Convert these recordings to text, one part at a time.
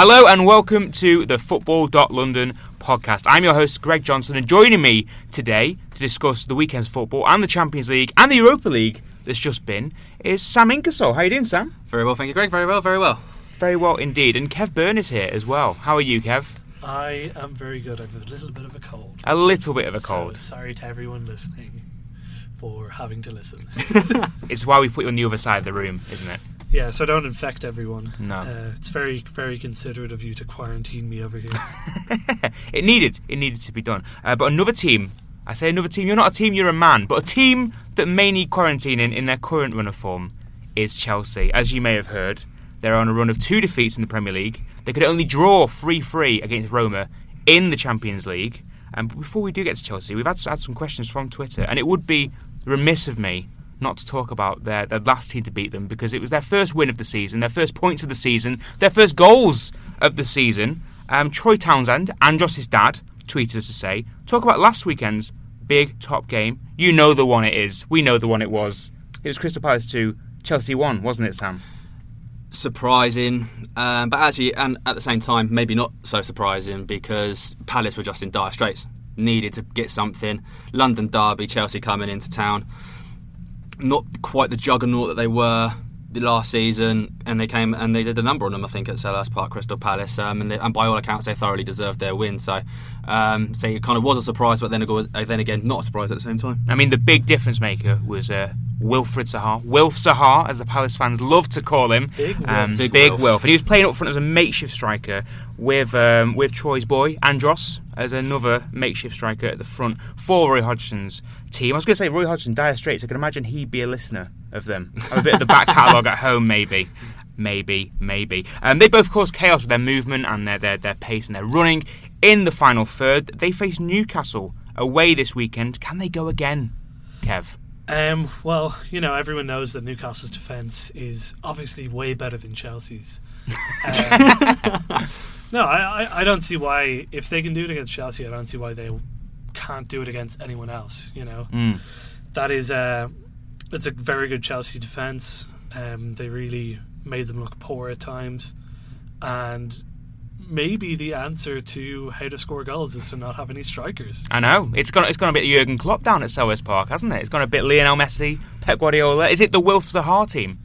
Hello and welcome to the Football.London podcast. I'm your host, Greg Johnson, and joining me today to discuss the weekend's football and the Champions League and the Europa League that's just been is Sam Inkersole. How are you doing, Sam? Very well, thank you, Greg. Very well, very well. Very well indeed. And Kev Beirne is here as well. How are you, Kev? I am very good. I have a little bit of a cold. A little bit of a So cold. sorry to everyone listening for having to listen. It's why we put you on the other side of the room, isn't it? Yeah, so don't infect everyone. No. Uh, it's very, very considerate of you to quarantine me over here. it needed it needed to be done. Uh, but another team, I say another team. You're not a team, you're a man. But a team that may need quarantining in their current run of form is Chelsea. As you may have heard, they're on a run of two defeats in the Premier League. They could only draw three-three against Roma in the Champions League. And before we do get to Chelsea, we've had, had some questions from Twitter, and it would be remiss of me not to talk about their, their last team to beat them because it was their first win of the season, their first points of the season, their first goals of the season. Um, Troy Townsend, Andros' dad, tweeted us to say, talk about last weekend's big top game. You know the one it is. We know the one it was. It was Crystal Palace 2, Chelsea 1, wasn't it, Sam? Surprising, um, but actually, and at the same time, maybe not so surprising because Palace were just in dire straits. Needed to get something. London derby, Chelsea coming into town. Not quite the juggernaut that they were the last season, and they came and they did a number on them. I think at Selhurst Park, Crystal Palace, um, and, they, and by all accounts, they thoroughly deserved their win. So, um, so it kind of was a surprise, but then, uh, then again, not a surprise at the same time. I mean, the big difference maker was uh, Wilfried Zaha. Wilf Zaha, as the Palace fans love to call him. Big Wilf. Um, Big big Wilf. Wilf. And he was playing up front as a makeshift striker with um, with Troy's boy, Andros, as another makeshift striker at the front for Roy Hodgson's team. I was going to say, Roy Hodgson, dire straits. I can imagine he'd be a listener of them. A bit of the back catalogue at home, maybe. Maybe, maybe. Um, they both caused chaos with their movement and their, their, their pace and their running. In the final third, they face Newcastle away this weekend. Can they go again, Kev? Um, well, you know, everyone knows that Newcastle's defence is obviously way better than Chelsea's. Um, no, I, I, I don't see why, if they can do it against Chelsea, I don't see why they can't do it against anyone else, you know. Mm. that is a it's a very good Chelsea defense. Um, they really made them look poor at times, and maybe the answer to how to score goals is to not have any strikers. I know it's gone. It's gone a bit Jurgen Klopp down at Selhurst Park, hasn't it? It's gone a bit Lionel Messi, Pep Guardiola. Is it the Wilf Zaha team?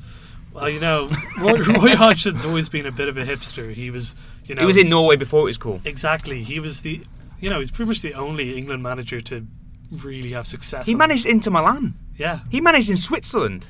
Well, you know, Roy, Roy Hodgson's always been a bit of a hipster. He was, you know, He was in Norway before it was cool. exactly. He was the, you know, he's pretty much the only England manager to really have success. He managed Inter Milan. Yeah, He managed in Switzerland.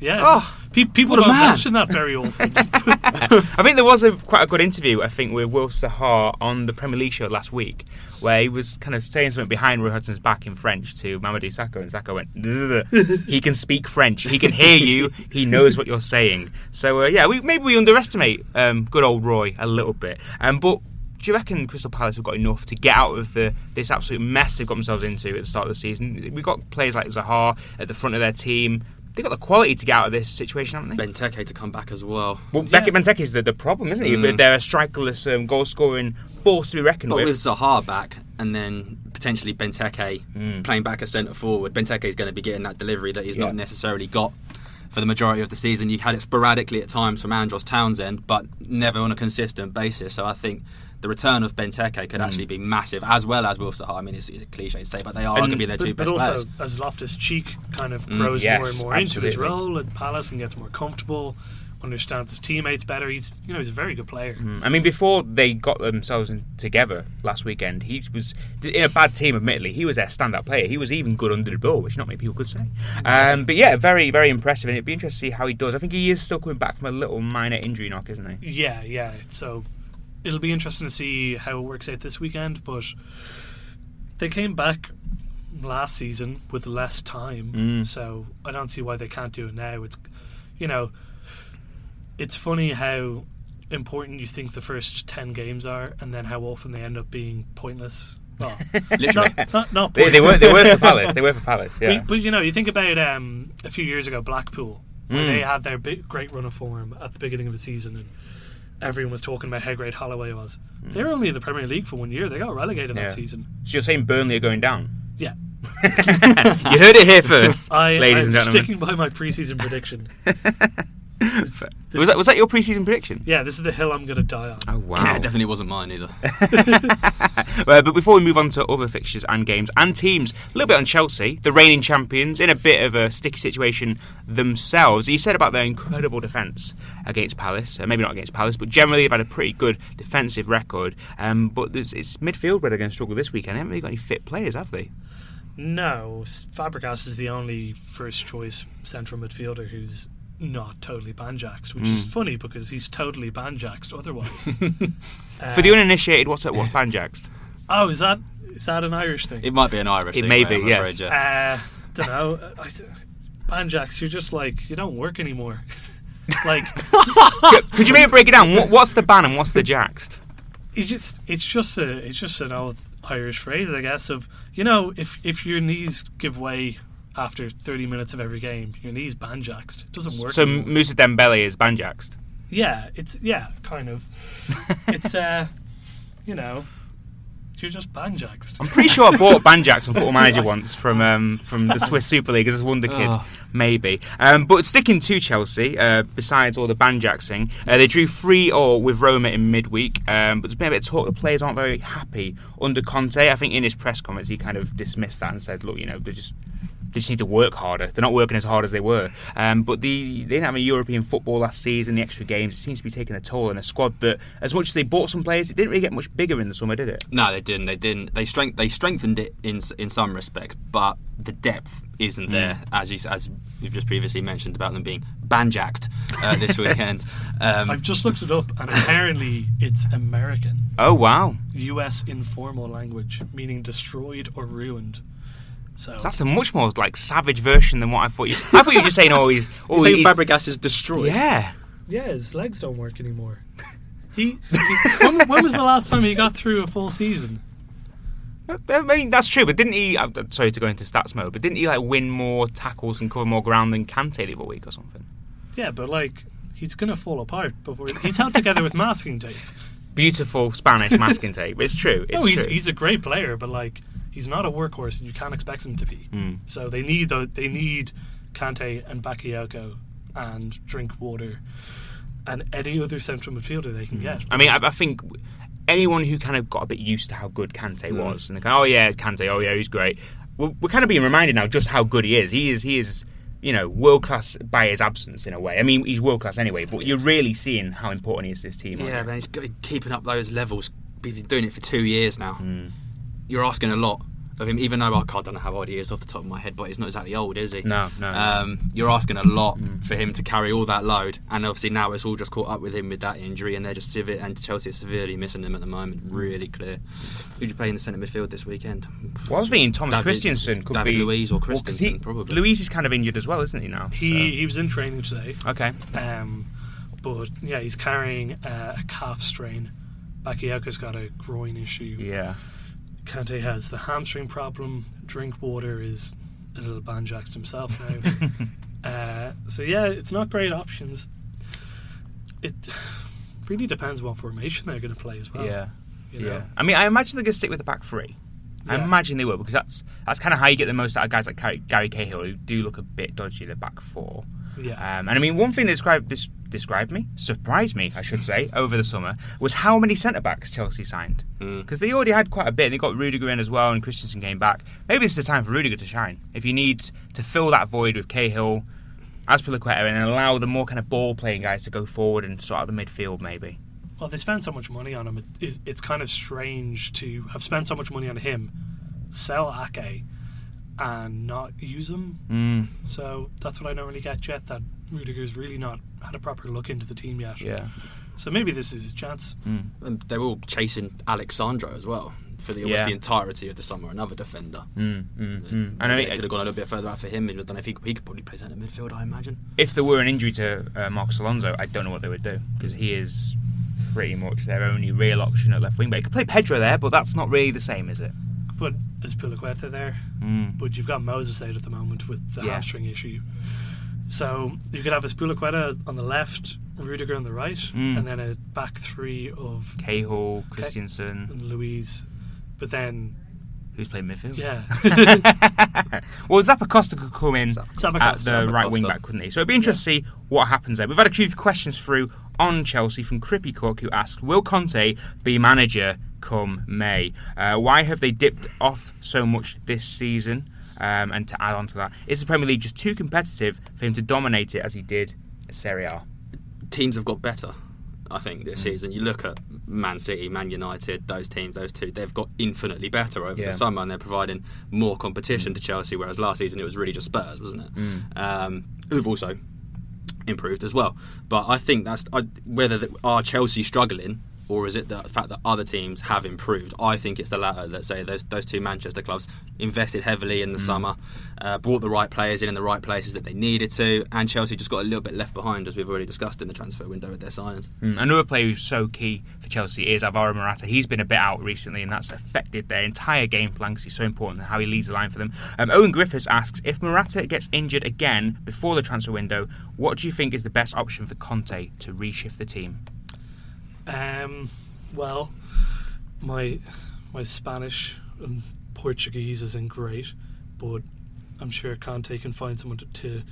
yeah. Oh, Pe- people don't man. mention that very often. I think there was a quite a good interview. I think with Will Zaha on the Premier League show last week, where he was kind of saying something behind Roy Hodgson's back in French to Mamadou Sakho, and Sakho went, "He can speak French. He can hear you. He knows what you're saying." So uh, yeah, we, maybe we underestimate um, good old Roy a little bit. Um, but do you reckon Crystal Palace have got enough to get out of the this absolute mess they've got themselves into at the start of the season? We've got players like Zaha at the front of their team. They've got the quality to get out of this situation, haven't they? Benteke to come back as well. Well, Yeah. Benteke is the, the problem, isn't he? Mm. they're a strikerless um, goal scoring force to be reckoned But with. with Zaha back and then potentially Benteke Mm. playing back as centre forward, Benteke is going to be getting that delivery that he's Yeah. not necessarily got for the majority of the season. You've had it sporadically at times from Andros Townsend, but never on a consistent basis. So I think the return of Benteke could Mm. actually be massive, as well as Wilf Zaha. I mean, it's, it's a cliche to say, but they are going to be their two but, but best also, players. as Loftus Cheek kind of Mm, grows yes, more and more into his role at Palace and gets more comfortable, understands his teammates better, he's you know he's a very good player. Mm, I mean, before they got themselves in, together last weekend, he was in a bad team. Admittedly, he was their standout player. He was even good under the ball, which not many people could say. Um, but yeah, very, very impressive, and it'd be interesting to see how he does. I think he is still coming back from a little minor injury knock, isn't he? Yeah, yeah. So it'll be interesting to see how it works out this weekend. But they came back last season with less time, Mm. so I don't see why they can't do it now. It's you know, it's funny how important you think the first ten games are, and then how often they end up being pointless. Well, Literally. not, not, not They, they were, pointless. they were for Palace. They were for Palace. Yeah. But, but you know, you think about um, a few years ago, Blackpool, where Mm. they had their big, great run of form at the beginning of the season, and everyone was talking about how great Holloway was. They were only in the Premier League for one year. They got relegated Mm. Yeah. that season. So you're saying Burnley are going down? Yeah, you heard it here first, I, ladies I'm and gentlemen. sticking by my preseason prediction. was that was that your preseason prediction? Yeah, this is the hill I'm going to die on. Oh wow! Yeah, definitely wasn't mine either. Uh, but before we move on to other fixtures and games and teams, a little bit on Chelsea, the reigning champions, in a bit of a sticky situation themselves. You said about their incredible defence against Palace, uh, maybe not against Palace, but generally they've had a pretty good defensive record. Um, but there's, it's midfield where they're going to struggle this weekend. They haven't really got any fit players, have they? No, Fabregas is the only first choice central midfielder who's not totally banjaxed, which is Mm. funny because he's totally banjaxed otherwise. Uh, For the uninitiated, what's that? What's banjaxed? oh, is that is that an Irish thing? It might be an Irish It thing. may be, I'm yes. afraid, yeah. Uh, don't know. Banjaxed, you're just like you don't work anymore. like Could you maybe break it down? What, what's the ban and what's the jaxed? you just it's just a it's just an old Irish phrase, I guess. Of you know, if if your knees give way after 30 minutes of every game, your knees banjaxed. It doesn't work. So anymore. Musa Dembele is banjaxed. Yeah, it's yeah, kind of. it's uh, you know, you're just banjaxed. I'm pretty sure I bought Banjax on Football Manager once from um, from the Swiss Super League as a wonder kid, Oh. maybe. Um, but sticking to Chelsea, uh, besides all the Banjaxing, uh, they drew three or with Roma in midweek. Um, but there's been a bit of talk. The players aren't very happy under Conte. I think in his press comments he kind of dismissed that and said, "Look, you know, they're just." They just need to work harder. They're not working as hard as they were. Um, but the, they didn't have any European football last season. The extra games it seems to be taking a toll on a squad that, as much as they bought some players, it didn't really get much bigger in the summer, did it? No, they didn't. They didn't. They strength. They strengthened it in in some respects, but the depth isn't there, as you, as you've just previously mentioned about them being banjaxed uh, this weekend. Um, I've just looked it up, and apparently it's American, Oh wow! U.S. informal language, meaning destroyed or ruined. So So that's a much more like savage version than what I thought you. I thought you were just saying, "Oh, he's, oh, saying he's Fabregas is destroyed. yeah." yeah, his legs don't work anymore. He, he when, when was the last time he got through a full season? I mean, that's true, but didn't he? I'm sorry to go into stats mode, but didn't he like win more tackles and cover more ground than Kante the other week or something? Yeah, but like he's gonna fall apart before he's held together with masking tape. Beautiful Spanish masking tape. It's true. It's no, he's true. he's a great player, but like he's not a workhorse, and you can't expect him to be. Mm. So they need the, they need Kante and Bakayoko and Drinkwater and any other central midfielder they can get. Mm. I mean, I, I think anyone who kind of got a bit used to how good Kante was, and they go, "Oh yeah, Kante. Oh yeah, he's great." We're, we're kind of being reminded now just how good he is. He is. He is. You know, world class by his absence in a way. I mean, he's world class anyway, but you're really seeing how important he is to this team. Yeah, you? man, he's keeping up those levels. He's been doing it for two years now. Mm. You're asking a lot of him, even though I can't- I don't know how old he is off the top of my head, but he's not exactly old, is he? No, no. Um, you're asking a lot for him to carry all that load, and obviously now it's all just caught up with him with that injury, and they're just severe, and Chelsea are severely missing him at the moment. Really clear. Who'd you play in the centre midfield this weekend? Well, I was thinking Thomas David- Christensen could David be Luiz or Well, 'cause Christensen, he- probably. Luiz is kind of injured as well, isn't he now? he he was in training today, okay. um, but yeah, he's carrying uh, a calf strain. Bakayoko's got a groin issue. Yeah. Kante has the hamstring problem. Drinkwater is a little banjaxed himself now. uh, so yeah, it's not great options. It really depends what formation they're going to play as well. yeah. you know? Yeah. I mean, I imagine they're going to stick with the back three. I imagine they will because that's that's kind of how you get the most out of guys like Gary, Gary Cahill who do look a bit dodgy in the back four. Yeah. Um, and I mean, one thing that described this described me, surprised me, I should say, over the summer was how many centre backs Chelsea signed. Mm. Because they already had quite a bit. They got Rudiger in as well, and Christensen came back. Maybe this is the time for Rudiger to shine. If you need to fill that void with Cahill, Azpilicueta, and allow the more kind of ball playing guys to go forward and sort out the midfield, maybe. Well, they spent so much money on him. It, it, it's kind of strange to have spent so much money on him, sell Ake, and not use him. Mm, So that's what I don't really get yet. That Rudiger's really not had a proper look into the team yet. yeah. So maybe this is his chance. Mm. And they're all chasing Alex Sandro as well for the, almost Yeah. the entirety of the summer. Another defender. Mm, mm, mm. I They mean, could have gone a little bit further out for him. I don't know if he, he could probably play centre midfield. I imagine. if there were an injury to uh, Marcos Alonso, I don't know what they would do because he is pretty much their only real option at left wing. But you could play Pedro there, but that's not really the same, is it? But Azpilicueta there? Mm. But you've got Moses out at the moment with the Yeah. hamstring issue. So you could have Azpilicueta on the left, Rudiger on the right, Mm. and then a back three of Cahill, Christensen. Luiz. But then Who's playing midfield? Yeah. well, Zappacosta could come in Zappacosta. at the right wing back, couldn't he? So it'd be interesting to see what happens there. We've had a few questions through on Chelsea from Crippy Cook, who asked, "Will Conte be manager come May? Uh, why have they dipped off so much this season?" Um, and to add on to that, is the Premier League just too competitive for him to dominate it as he did at Serie A? teams have got better. I think Mm. this season. You look at Man City, Man United, those teams, those two, they've got infinitely better over Yeah. the summer, and they're providing more competition to Chelsea. Whereas last season it was really just Spurs, wasn't it? Mm. Um, who've also improved as well. But I think that's I, whether the, are Chelsea struggling or is it the fact that other teams have improved? I think it's the latter. Let's say those those two Manchester clubs invested heavily in the summer, uh, brought the right players in in the right places that they needed to, and Chelsea just got a little bit left behind, as we've already discussed in the transfer window with their signings. Mm, Another player who's so key for Chelsea is Alvaro Morata. He's been a bit out recently, and that's affected their entire game plan because he's so important in how he leads the line for them. Um, Owen Griffiths asks if Morata gets injured again before the transfer window, what do you think is the best option for Conte to reshift the team? Um, well, my my Spanish and Portuguese isn't great, but I'm sure Conte can find someone to, to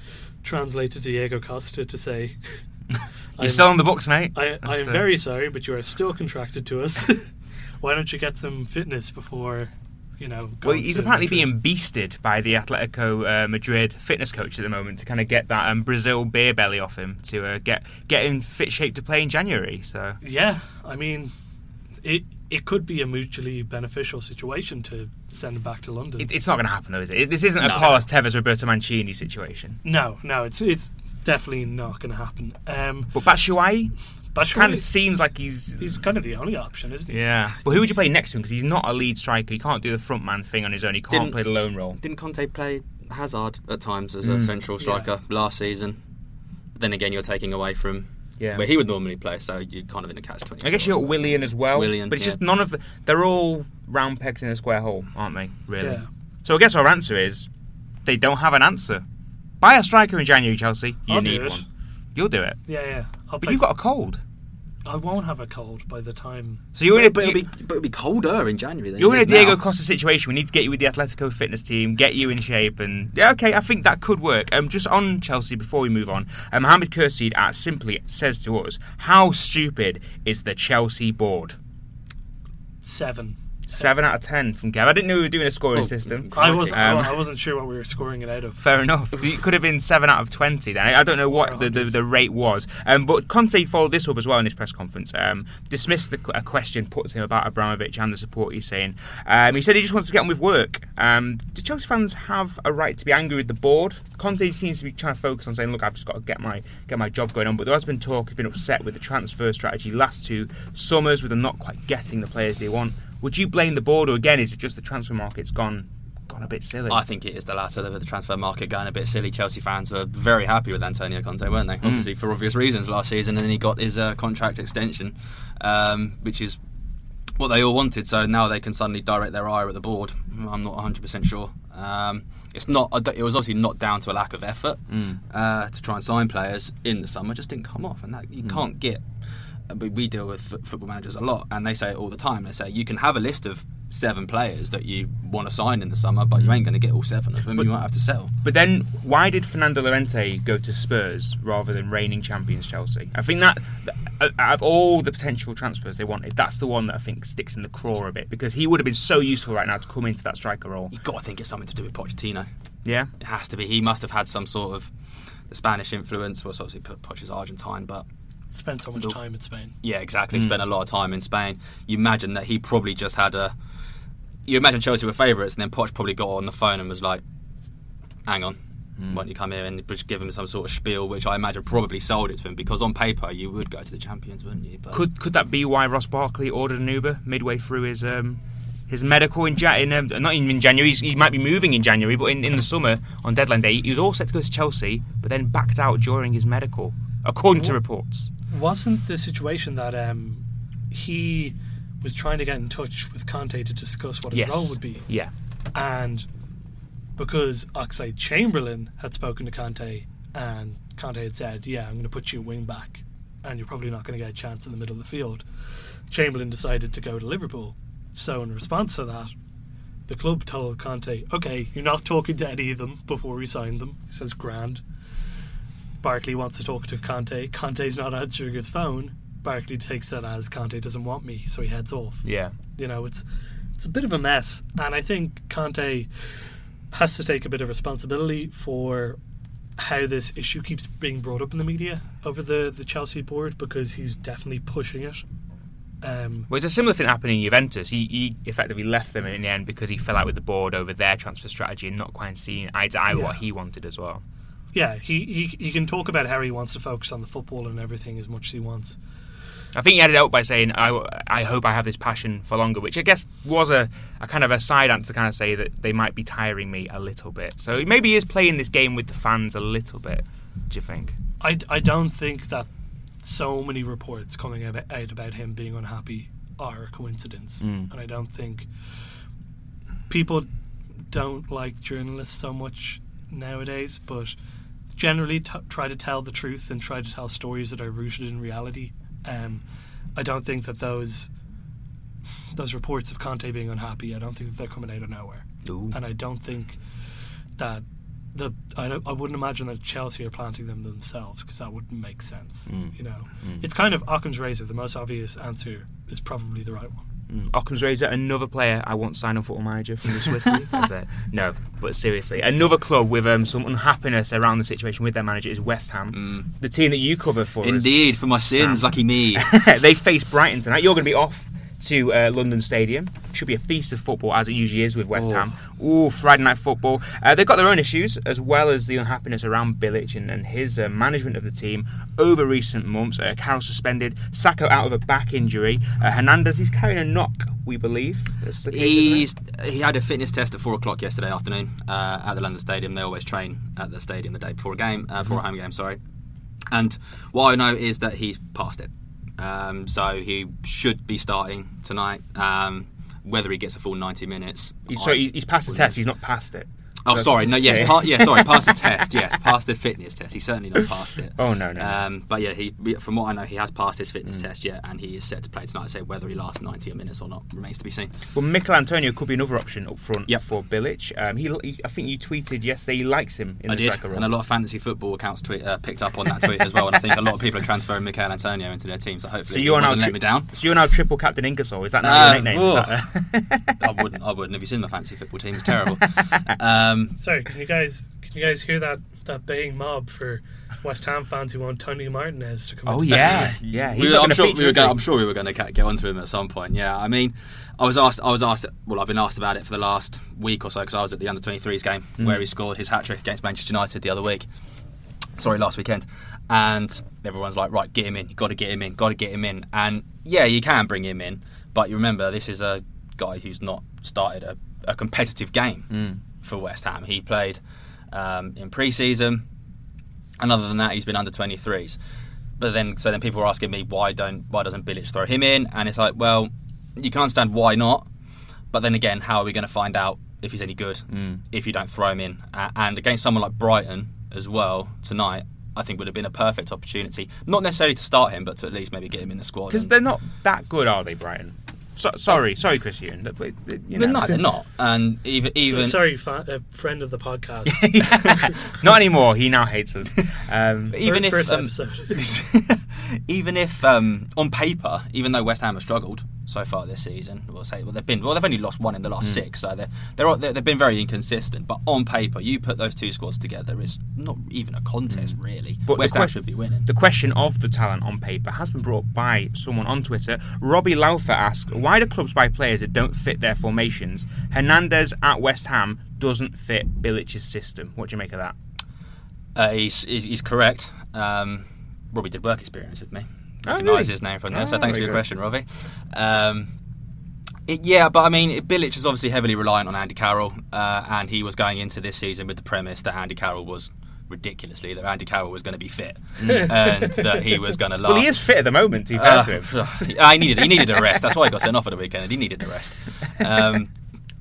translate to Diego Costa to say. You're I'm- still on the books, mate. I, I am uh, very sorry, but you are still contracted to us. Why don't you get some fitness before, you know? Well, he's apparently Madrid? being beasted by the Atletico uh, Madrid fitness coach at the moment to kind of get that um, Brazil beer belly off him to uh, get get in fit shape to play in January. So Yeah, I mean, it it could be a mutually beneficial situation to send him back to London. it, it's not going to happen, though, is it? This isn't a No. Carlos Tevez, Roberto Mancini situation. no, no, it's it's definitely not going to happen. Um, But Batshuayi but it kind of seems like he's he's kind of the only option, isn't he? Yeah. Well, who would you play next to him? Because he's not a lead striker. He can't do the front man thing on his own. He can't Didn't- play the lone role. Didn't Conte play Hazard at times as a Mm. central striker last season? But then again, you're taking away from Yeah. where he would normally play, so you're kind of in a catch twenty. I guess you got Willian as well. Willian, but it's yeah. just none of the. They're all round pegs in a square hole, aren't they? Really. Yeah. So I guess our answer is they don't have an answer. Buy a striker in January, Chelsea. You I'll need do it. one. You'll do it. Yeah, yeah. I'll But play- you've got a cold. I won't have a cold by the time. So you're in a, But, it'll be, but it'll be colder in January. Than You're it in a Diego now. Costa situation. We need to get you with the Atletico fitness team, get you in shape, and yeah, okay, I think that could work. Um, just on Chelsea before we move on, um, Mohamed Kursid at simply says to us, "How stupid is the Chelsea board?" Seven. Seven out of ten from Gav. I didn't know we were doing a scoring Oh, system. I was Um, I wasn't sure what we were scoring it out of. Fair enough. It could have been seven out of twenty. Then I I don't know what the, the, the rate was. Um, but Conte followed this up as well in his press conference. Um, dismissed the, a question put to him about Abramovich and the support he's saying. Um, he said he just wants to get on with work. Um, do Chelsea fans have a right to be angry with the board? Conte seems to be trying to focus on saying, "Look, I've just got to get my get my job going on." But there has been talk. He's been upset with the transfer strategy last two summers, with them not quite getting the players they want. Would you blame the board, or again, is it just the transfer market's gone gone a bit silly? I think it is the latter. The transfer market going a bit silly. Chelsea fans were very happy with Antonio Conte, weren't they? Obviously for obvious reasons last season, and then he got his uh, contract extension, um, which is what they all wanted. So now they can suddenly direct their ire at the board. I'm not 100 percent sure. Um, it's not. It was obviously not down to a lack of effort uh, to try and sign players in the summer. Just didn't come off, and that you can't get. We- deal with football managers a lot, and they say it all the time. They say you can have a list of seven players that you want to sign in the summer, but you ain't going to get all seven of them. you might have to sell. But then, why did Fernando Llorente go to Spurs rather than reigning champions Chelsea? I think that uh, out of all the potential transfers they wanted, that's the one that I think sticks in the craw a bit because he would have been so useful right now to come into that striker role. You've got to think it's something to do with Pochettino. Yeah, It has to be. He must have had some sort of the Spanish influence. Well, it's obviously Poch is Argentine, but Spent so much Nope. time in Spain. yeah, exactly. Spent a lot of time in Spain. You imagine that he probably just had a. You imagine Chelsea were favourites, and then Poch probably got on the phone and was like, "Hang on, why don't you come here and just give him some sort of spiel?" Which I imagine probably sold it to him because on paper you would go to the champions, wouldn't you? But could could that be why Ross Barkley ordered an Uber midway through his um, his medical in, ja- in um, not even in January? He's, he might be moving in January, but in, in the summer on deadline day, he was all set to go to Chelsea, but then backed out during his medical, according to reports. Wasn't the situation that um, he was trying to get in touch with Conte to discuss what his Yes. role would be, Yeah. and because Oxlade Chamberlain had spoken to Conte, and Conte had said, "Yeah, I'm going to put you wing back, and you're probably not going to get a chance in the middle of the field." Chamberlain decided to go to Liverpool. So, in response to that, the club told Conte, "Okay, you're not talking to any of them before we sign them." He says, "Grand." Barkley wants to talk to Conte. Conte's not answering his phone. Barkley takes that as Conte doesn't want me, so he heads off. Yeah. You know, it's it's a bit of a mess, and I think Conte has to take a bit of responsibility for how this issue keeps being brought up in the media over the the Chelsea board because he's definitely pushing it. Um, Well, it's a similar thing happening in Juventus. He, he effectively left them in the end because he fell out with the board over their transfer strategy and not quite seeing eye to eye Yeah. what he wanted as well. Yeah, he, he he can talk about how he wants to focus on the football and everything as much as he wants. I think he ended out by saying, I, I hope I have this passion for longer, which I guess was a, a kind of a side answer to kind of say that they might be tiring me a little bit. So maybe he is playing this game with the fans a little bit, do you think? I, I don't think that so many reports coming out out about him being unhappy are a coincidence, Mm. and I don't think people don't like journalists so much nowadays, but generally t- try to tell the truth and try to tell stories that are rooted in reality. Um, I don't think that those those reports of Conte being unhappy, I don't think that they're coming out of nowhere Ooh. and I don't think that the I, don't, I wouldn't imagine that Chelsea are planting them themselves because that wouldn't make sense. Mm. You know, Mm. it's kind of Occam's razor. The most obvious answer is probably the right one. Mm. Occam's razor, another player I won't sign on football manager from the Swiss league. No, but seriously, another club with um, some unhappiness around the situation with their manager is West Ham, Mm. the team that you cover for us. Indeed, for my sins, Sam. lucky me. they face Brighton tonight. You're going to be off to uh, London Stadium. Should be a feast of football, as it usually is with West Oh. Ham. Ooh, Friday night football. Uh, they've got their own issues, as well as the unhappiness around Bilic and, and his uh, management of the team over recent months. Uh, Carroll suspended, Sakho out of a back injury. Uh, Hernandez, he's carrying a knock, we believe. Case, He's he had a fitness test at four o'clock yesterday afternoon uh, at the London Stadium. They always train at the stadium the day before a game, uh, for a home game. Sorry, and what I know is that he's passed it, um, so he should be starting tonight. Um, whether he gets a full ninety minutes, it? He's, I- so he's passed the test, he's not passed it. Oh, That's- sorry. No, yes, Yeah. pa- yeah, sorry. Passed the test. Yes, passed the fitness test. He's certainly not passed it. Oh, no, no. Um, but yeah, he, from what I know, he has passed his Mm. fitness test. Yeah, and he is set to play tonight. So whether he lasts ninety minutes or not remains to be seen. Well, Michail Antonio could be another option up front Yep. for Bilic. Um, he, he- I think you tweeted yesterday he likes him in I the did, striker role. and a lot of fantasy football accounts tweet, uh, picked up on that tweet as well. And I think a lot of people are transferring Michail Antonio into their team. So So hopefully, he you're now doesn't let me down. So you're now triple captain Inkersole. Is that now Ah, your nickname? That, I wouldn't. I wouldn't. Have you seen my fantasy football team? It's terrible. um, Sorry, can you guys can you guys hear that that baying mob for West Ham fans who want Toni Martinez to come? oh into- yeah, yeah. He's we were- I'm, sure feature, we were gonna, I'm sure we were going to get onto him at some point. Yeah, I mean, I was asked. I was asked. Well, I've been asked about it for the last week or so because I was at the under 23s game Mm. where he scored his hat trick against Manchester United the other week. Sorry, last weekend. And everyone's like, right, get him in. You got to get him in. Got to get him in. And yeah, you can bring him in, but you remember this is a guy who's not started a, a competitive game Mm. For West Ham. He played um, in pre-season, and other than that, he's been under 23s. But then, so then people were asking me why don't why doesn't Bilic throw him in? And it's like, well, you can understand why not, but then again, how are we going to find out if he's any good Mm. if you don't throw him in? And against someone like Brighton as well tonight, I think would have been a perfect opportunity. Not necessarily to start him, but to at least maybe get him in the squad. Because they're not that good, are they, Brighton? So, sorry, sorry, Chris Ewan. but, but, You But know. no, they're not. And even So- even sorry, fa- a friend of the podcast. not anymore. He now hates us. Um, even Fir- if um, even if um, on paper, even though West Ham have struggled so far this season, we'll say well they've been well they've only lost one in the last Hmm. six, so they're, they're they're they've been very inconsistent. But on paper, you put those two squads together, it's not even a contest really. Hmm. But the West Ham que- should be winning. The question of the talent on paper has been brought by someone on Twitter. Robbie Laufer asks, why do clubs buy players that don't fit their formations? Hernandez at West Ham doesn't fit Bilic's system. What do you make of that? Uh, he's, he's he's correct. Um, Robbie did work experience with me. Oh, Recognise really? his name from there. Ah, so thanks for your good. question, Robbie. Um, it, yeah, but I mean, Bilic is obviously heavily reliant on Andy Carroll, uh, and he was going into this season with the premise that Andy Carroll was ridiculously that Andy Carroll was going to be fit and that he was going to last. Well, he is fit at the moment, to be fair Uh, to him. I needed he needed a rest. That's why he got sent off at the weekend. He needed a rest. Um,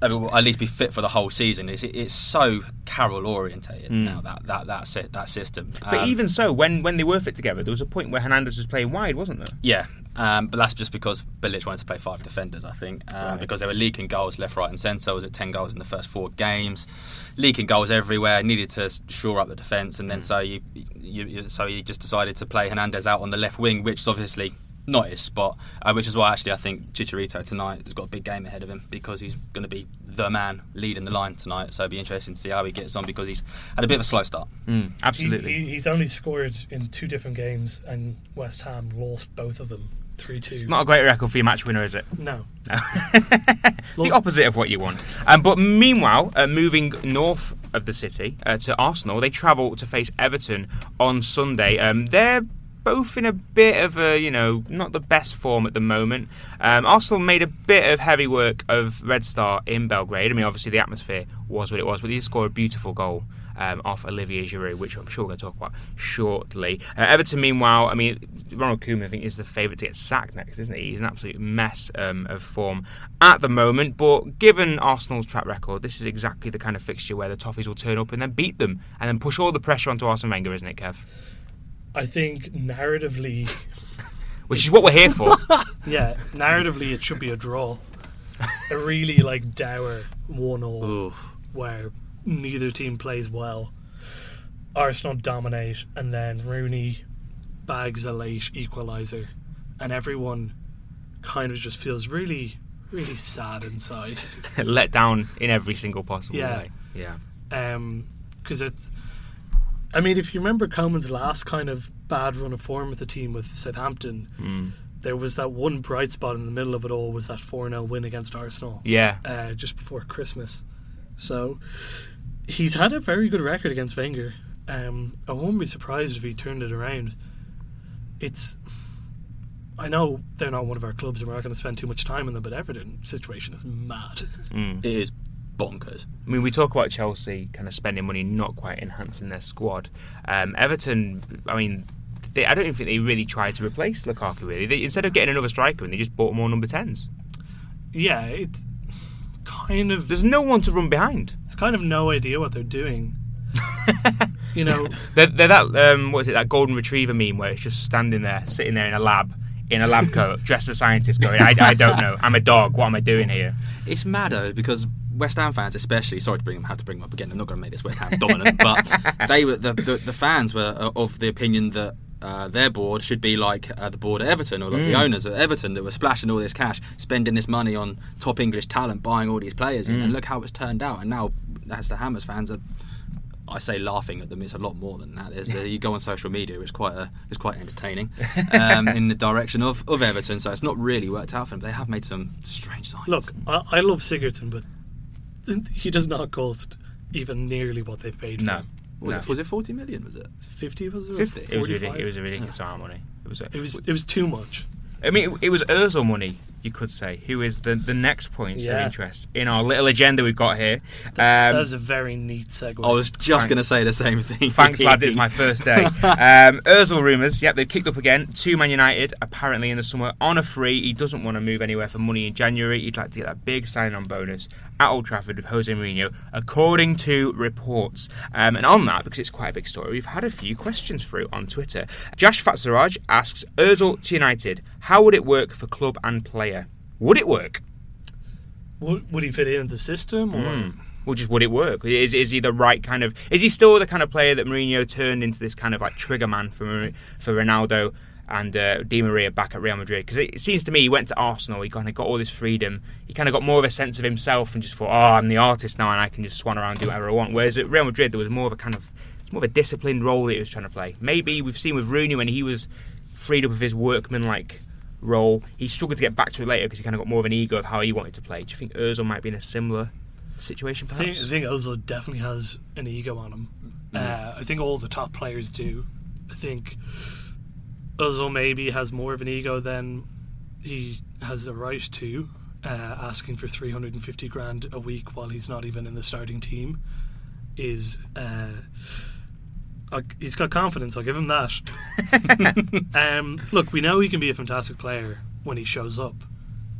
I mean, at least be fit for the whole season. It's, it's so Carroll orientated now that that that si- that system. But Um, even so, when, when they were fit together, there was a point where Hernandez was playing wide, wasn't there? yeah, Um, but that's just because Bilic wanted to play five defenders, I think, um, Right. because they were leaking goals left, right, and centre. Was it ten goals in the first four games? Leaking goals everywhere. Needed to shore up the defence, and then Mm. so you, you, you, so he just decided to play Hernandez out on the left wing, which is obviously not his spot. Uh, which is why actually I think Chicharito tonight has got a big game ahead of him because he's going to be the man leading the line tonight. So it'll be interesting to see how he gets on because he's had a bit of a slow start. Mm, He, absolutely. he, he's only scored in two different games, and West Ham lost both of them three two. it's not a great record for your match winner, is it? no. No. the opposite of what you want. Um, but meanwhile, uh, moving north of the city uh, to Arsenal, they travel to face Everton on Sunday. Um, they're both in a bit of a, you know, not the best form at the moment. Um, Arsenal made a bit of heavy work of Red Star in Belgrade. I mean, obviously the atmosphere was what it was, but they scored a beautiful goal. Um, off Olivier Giroud, which I'm sure we're going to talk about shortly. Uh, Everton, meanwhile, I mean, Ronald Koeman, I think, is the favourite to get sacked next, isn't he? He's an absolute mess um, of form at the moment. But given Arsenal's track record, this is exactly the kind of fixture where the Toffees will turn up and then beat them and then push all the pressure onto Arsene Wenger, isn't it, Kev? I think narratively, Which is what we're here for. yeah, narratively it should be a draw. a really like dour one all where neither team plays well. Arsenal dominate, and then Rooney bags a late equaliser, and everyone kind of just feels really, really sad inside. Let down in every single possible Yeah. way. Yeah. Um, because it's. I mean, if you remember Koeman's last kind of bad run of form with the team with Southampton, Mm. there was that one bright spot in the middle of it all was that 4 0 win against Arsenal Yeah. uh, just before Christmas. So he's had a very good record against Wenger. Um, I won't be surprised if he turned it around. It's. I know they're not one of our clubs and we're not going to spend too much time on them, but Everton situation is mad. Mm. It is bonkers. I mean, we talk about Chelsea kind of spending money, not quite enhancing their squad. Um, Everton, I mean, they, I don't even think they really tried to replace Lukaku. Really, they, instead of getting another striker, and they just bought more number tens. Yeah, it's kind of There's no one to run behind. It's kind of no idea what they're doing. you know, They're, they're that um, what is it? That golden retriever meme where it's just standing there, sitting there in a lab, in a lab coat, dressed as a scientist, going, I, "I don't know. I'm a dog. What am I doing here?" It's mad though because West Ham fans, especially, sorry to bring them, have to bring them up again. I'm not going to make this West Ham dominant, but they were the, the the fans were uh, of the opinion that. Uh, their board should be like uh, the board at Everton or like the Mm. owners at Everton that were splashing all this cash, spending this money on top English talent, buying all these players, and, Mm. and look how it's turned out. And now, as the Hammers fans are, I say laughing at them. It's a lot more than that. There's, uh, you go on social media, it's quite a, it's quite entertaining um, in the direction of, of Everton. So it's not really worked out for them. They have made some strange signs. look, I, I love Sigurdsson, but he does not cost even nearly what they paid for No. him. was, No. it, was it 40 million? Was it? 50 was it? 50? It was, 45? it was a ridiculous amount of money. It was. A, It was, it was too much. I mean, it, it was Özil money, you could say, who is the, the next point of interest in our little agenda we've got here. Um, that was a very neat segue. I was just going to say the same thing. Thanks, lads. It's my first day. Um, Özil rumours. Yep, they've kicked up again. To Man United, apparently in the summer on a free. He doesn't want to move anywhere for money in January. He'd like to get that big sign-on bonus at Old Trafford with Jose Mourinho, according to reports. Um, and on that, because it's quite a big story, we've had a few questions through on Twitter. Josh Fatsaraj asks Özil to United. How would it work for club and player? Would it work? would, would he fit in the system? Or Mm. Well, just would it work? Is is he the right kind of? Is he still the kind of player that Mourinho turned into this kind of like trigger man for for Ronaldo and uh, Di Maria back at Real Madrid? Because it, it seems to me he went to Arsenal, he kind of got all this freedom, he kind of got more of a sense of himself and just thought, oh, I'm the artist now and I can just swan around and do whatever I want. Whereas at Real Madrid there was more of a kind of more of a disciplined role that he was trying to play. Maybe we've seen with Rooney when he was freed up of his workman like role, he struggled to get back to it later because he kind of got more of an ego of how he wanted to play. Do you think Özil might be in a similar situation, I think, perhaps? I think Ozil definitely has an ego on him. Uh, I think all the top players do. I think Ozil maybe has more of an ego than he has the right to, uh, asking for 350 grand a week while he's not even in the starting team is. Uh, I- he's got confidence. I'll give him that. um, look, we know he can be a fantastic player when he shows up,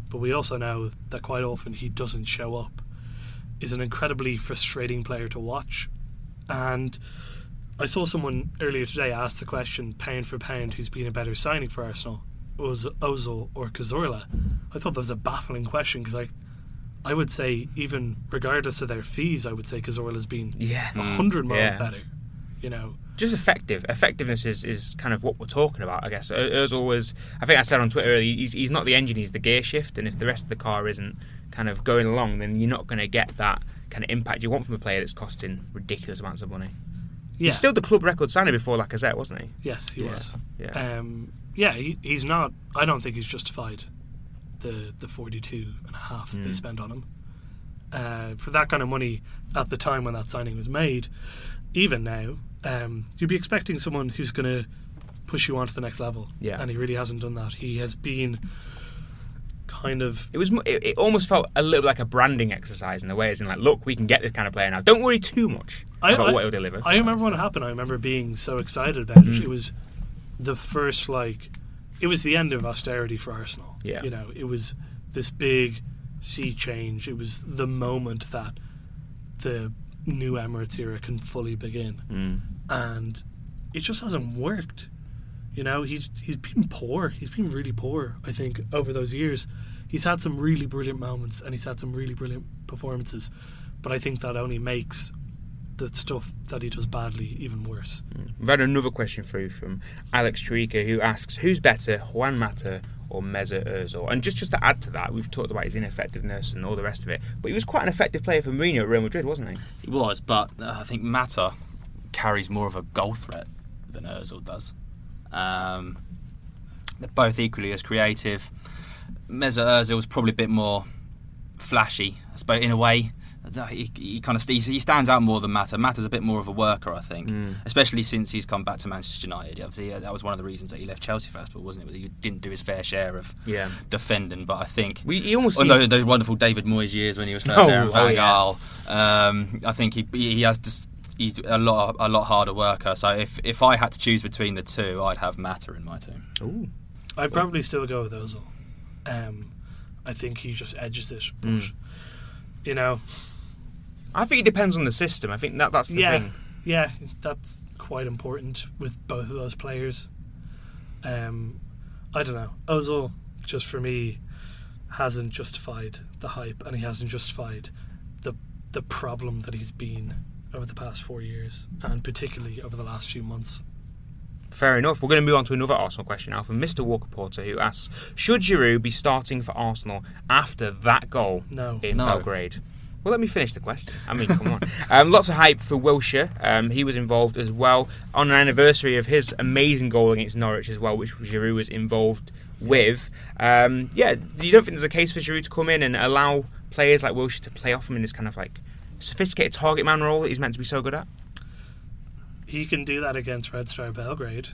but we also know that quite often he doesn't show up. Is an incredibly frustrating player to watch, and I saw someone earlier today ask the question, pound for pound, who's been a better signing for Arsenal? was Ozil or Cazorla, I thought that was a baffling question because I, I would say even regardless of their fees, I would say Cazorla's been Yeah. a hundred miles Yeah. better. You know, just effective. Effectiveness is, is kind of what we're talking about, I guess. Ur- Ozil was, I think I said on Twitter earlier, he's, he's not the engine, he's the gear shift, and if the rest of the car isn't kind of going along, then you're not going to get that kind of impact you want from a player that's costing ridiculous amounts of money. yeah, He's still the club record signing before Lacazette, wasn't he? yes, he Yeah. was. Yeah. Um, yeah, he, he's not. I don't think he's justified the the forty two and a half that they Mm. spent on him. Uh, for that kind of money at the time when that signing was made, even now, um, you'd be expecting someone who's going to push you on to the next level. Yeah. and he really hasn't done that. He has been kind of It was. It, it almost felt a little like a branding exercise in a way, as in like, look, we can get this kind of player now. Don't worry too much I- about I- what he'll deliver. I remember when it happened. I remember being so excited about Mm. it. It was the first like, it was the end of austerity for Arsenal. Yeah. you know, it was this big sea change. It was the moment that the new Emirates era can fully begin, Mm. and it just hasn't worked. You know, he's he's been poor. He's been really poor. I think over those years, he's had some really brilliant moments and he's had some really brilliant performances, but I think that only makes the stuff that he does badly even worse. We've had another question for you from Alex Trika who asks, "Who's better, Juan Mata or Mesut Ozil?" And just just to add to that, we've talked about his ineffectiveness and all the rest of it, but he was quite an effective player for Mourinho at Real Madrid, wasn't he? He was, but uh, I think Mata carries more of a goal threat than Ozil does. Um, they're both equally as creative. Mesut Ozil was probably a bit more flashy, I suppose, in a way. He, he kind of he stands out more than Mata. Mata's a bit more of a worker, I think, Mm. especially since he's come back to Manchester United. Obviously, uh, that was one of the reasons that he left Chelsea first of all, wasn't it? He didn't do his fair share of Yeah. defending, but I think We, he almost on seemed- those, those wonderful David Moyes years when he was first Oh, there in oh, Van yeah. Gaal. Um, I think he he has just, he's a lot a lot harder worker. So if if I had to choose between the two, I'd have Mata in my team. Ooh. I'd probably still go with Ozil. Um, I think he just edges it, but Mm. you know, I think it depends on the system. I think that that's the yeah, thing. yeah, that's quite important with both of those players. Um, I don't know. Ozil, just for me, hasn't justified the hype, and he hasn't justified the the problem that he's been over the past four years, and particularly over the last few months. Fair enough. We're going to move on to another Arsenal question now from Mr. Walker Porter, who asks: Should Giroud be starting for Arsenal after that goal No. in No. Belgrade? Well, let me finish the question. I mean, come on. Um, lots of hype for Wilshere. Um, he was involved as well on an anniversary of his amazing goal against Norwich as well, which Giroud was involved with. Um, yeah, you don't think there's a case for Giroud to come in and allow players like Wilshere to play off him in this kind of like sophisticated target man role that he's meant to be so good at? He can do that against Red Star Belgrade.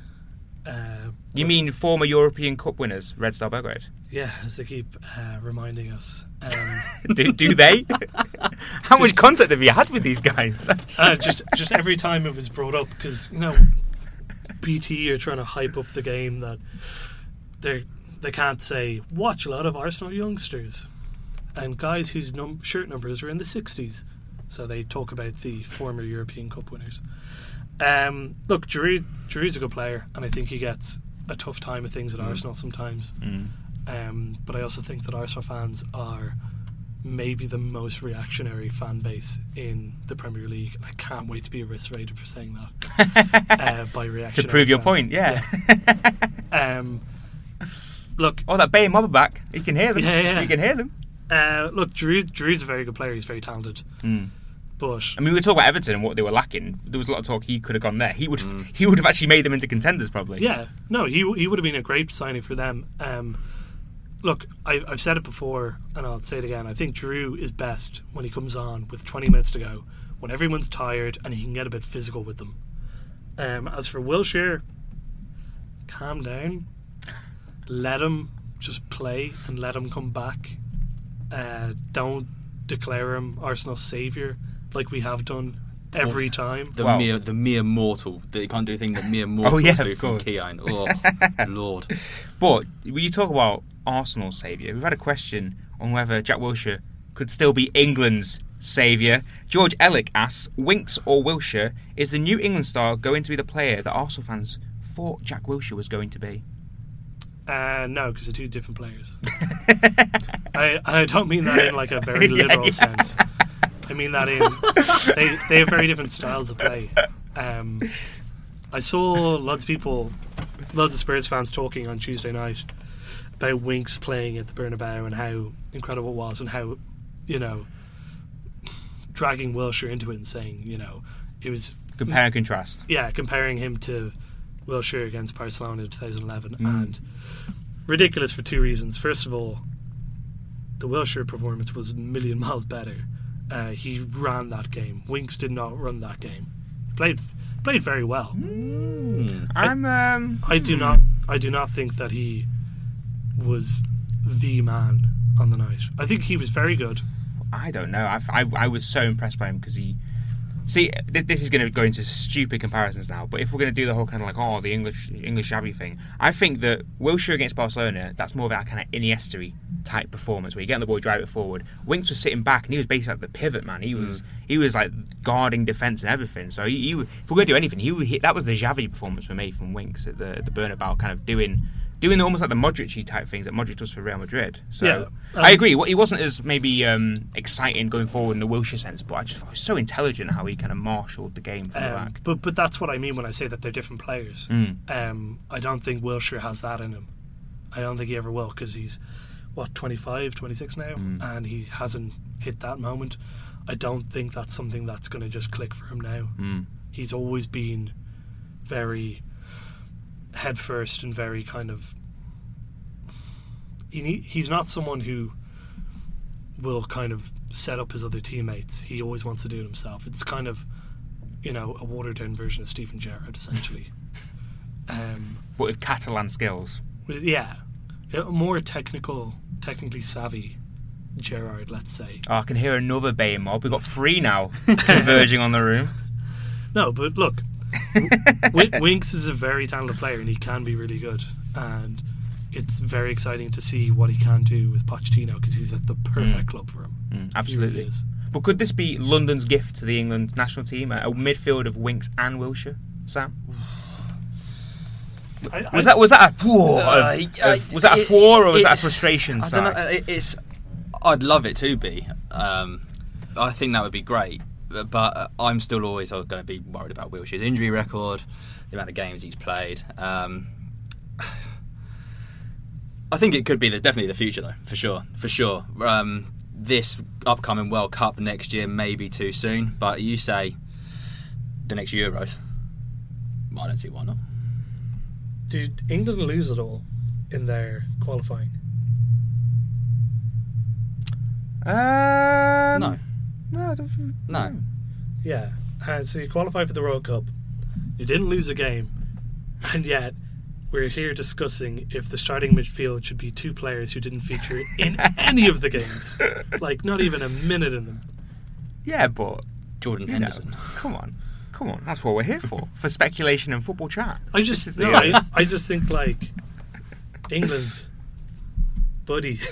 Uh, You mean former European Cup winners, Red Star Belgrade? yeah, as they keep uh, reminding us. Um, do, do they? How much contact have you had with these guys? Uh, just just every time it was brought up because you know BT are trying to hype up the game that they they can't say watch a lot of Arsenal youngsters and guys whose num- shirt numbers are in the 60s. So they talk about the former European Cup winners. Um, look, Giroud, Giroud's a good player, and I think he gets a tough time of things at Arsenal sometimes. Mm. Um, but I also think that Arsenal fans are maybe the most reactionary fan base in the Premier League. I can't wait to be arrested for saying that uh, by to reactionary. prove your point, yeah. Um, look, oh, that Bay mob back. You can hear them. Yeah, yeah. You can hear them. uh, look, Giroud, Giroud's a very good player. He's very talented, Mm. But I mean, we talking about Everton and what they were lacking. There was a lot of talk he could have gone there. He would. He would have actually made them into contenders, probably. yeah, no, he he would have been a great signing for them. Um, look, I, I've said it before, and I'll say it again. I think Giroud is best when he comes on with 20 minutes to go, when everyone's tired, and he can get a bit physical with them. Um, as for Wilshere, calm down. Let him just play and let him come back. Uh, don't declare him Arsenal's saviour like we have done every time. The Wow. mere the mere mortal. That he can't do a thing that mere mortals yeah, do from course. Oh lord. But when you talk about Arsenal's saviour, we've had a question on whether Jack Wilshere could still be England's saviour. George Ellick asks, Winks or Wilshere, is the New England star going to be the player that Arsenal fans thought Jack Wilshere was going to be? Uh, no, because they're two different players. I I don't mean that in like a very Yeah, literal yeah. sense. I mean that in they they have very different styles of play. Um, I saw lots of people, lots of Spurs fans talking on Tuesday night about Winks playing at the Bernabeu and how incredible it was and how you know dragging Wilshere into it and saying you know it was Compare and contrast. yeah, comparing him to Wilshere against Barcelona in 2011, Mm. and ridiculous for two reasons. First of all, the Wilshere performance was a million miles better. Uh, he ran that game. Winks did not run that game. He played played very well. I'm. Um, I do not. I do not think that he was the man on the night. I think he was very good. I don't know. I, I, I was so impressed by him because he. See, th- this is going to go into stupid comparisons now. But if we're going to do the whole kind of like, oh, the English English Xavi thing, I think that Wilshere against Barcelona, that's more of that kind of Iniesta type performance where you get on the ball, drive it forward. Winks was sitting back and he was basically like the pivot man. He was mm. he was like guarding defense and everything. So he, he, if we're going to do anything, he, would hit, that was the Xavi performance for me from Winks at the the Bernabeu, kind of doing. Doing almost like the Modric type things that Modric does for Real Madrid. So Yeah, I um, agree. What he wasn't as maybe um, exciting going forward in the Wilshere sense, but I just thought it was so intelligent how he kind of marshalled the game from the Um, back. but but that's what I mean when I say that they're different players. Mm. Um, I don't think Wilshere has that in him. I don't think he ever will because he's what 25, 26 now, Mm. and he hasn't hit that moment. I don't think that's something that's going to just click for him now. Mm. He's always been very head first and very kind of. He need, he's not someone who will kind of set up his other teammates. He always wants to do it himself. It's kind of, you know, a watered down version of Steven Gerrard, essentially. um, But with Catalan skills. with- yeah, more technical, technically savvy Gerrard, let's say. Oh, I can hear another Bay mob. We've got three now converging on the room. No, but look, w- Winks is a very talented player, and he can be really good. And it's very exciting to see what he can do with Pochettino because he's at the perfect Mm. club for him. Mm, He really absolutely. is. But could this be London's gift to the England national team? A a midfield of Winks and Wilshere? Sam? I- Was I- that was that a whoa, Uh, of- I- was that a it- four or was that a frustration? I don't know, it, it's. I'd love it to be. Um, I think that would be great. But I'm still always going to be worried about Wilshere's injury record, the amount of games he's played. Um, I think it could be the, definitely the future, though, for sure, for sure. Um, this upcoming World Cup next year may be too soon, but you say the next Euros. I don't see why not. Did England lose it all in their qualifying? Um, No, No, I don't no. Yeah. And so you qualified for the World Cup. You didn't lose a game, and yet we're here discussing if the starting midfield should be two players who didn't feature in any of the games, like not even a minute in them. Yeah, but Jordan you know, Henderson. come on, come on. That's what we're here for. For speculation and football chat. I just no, I, I just think like England, buddy.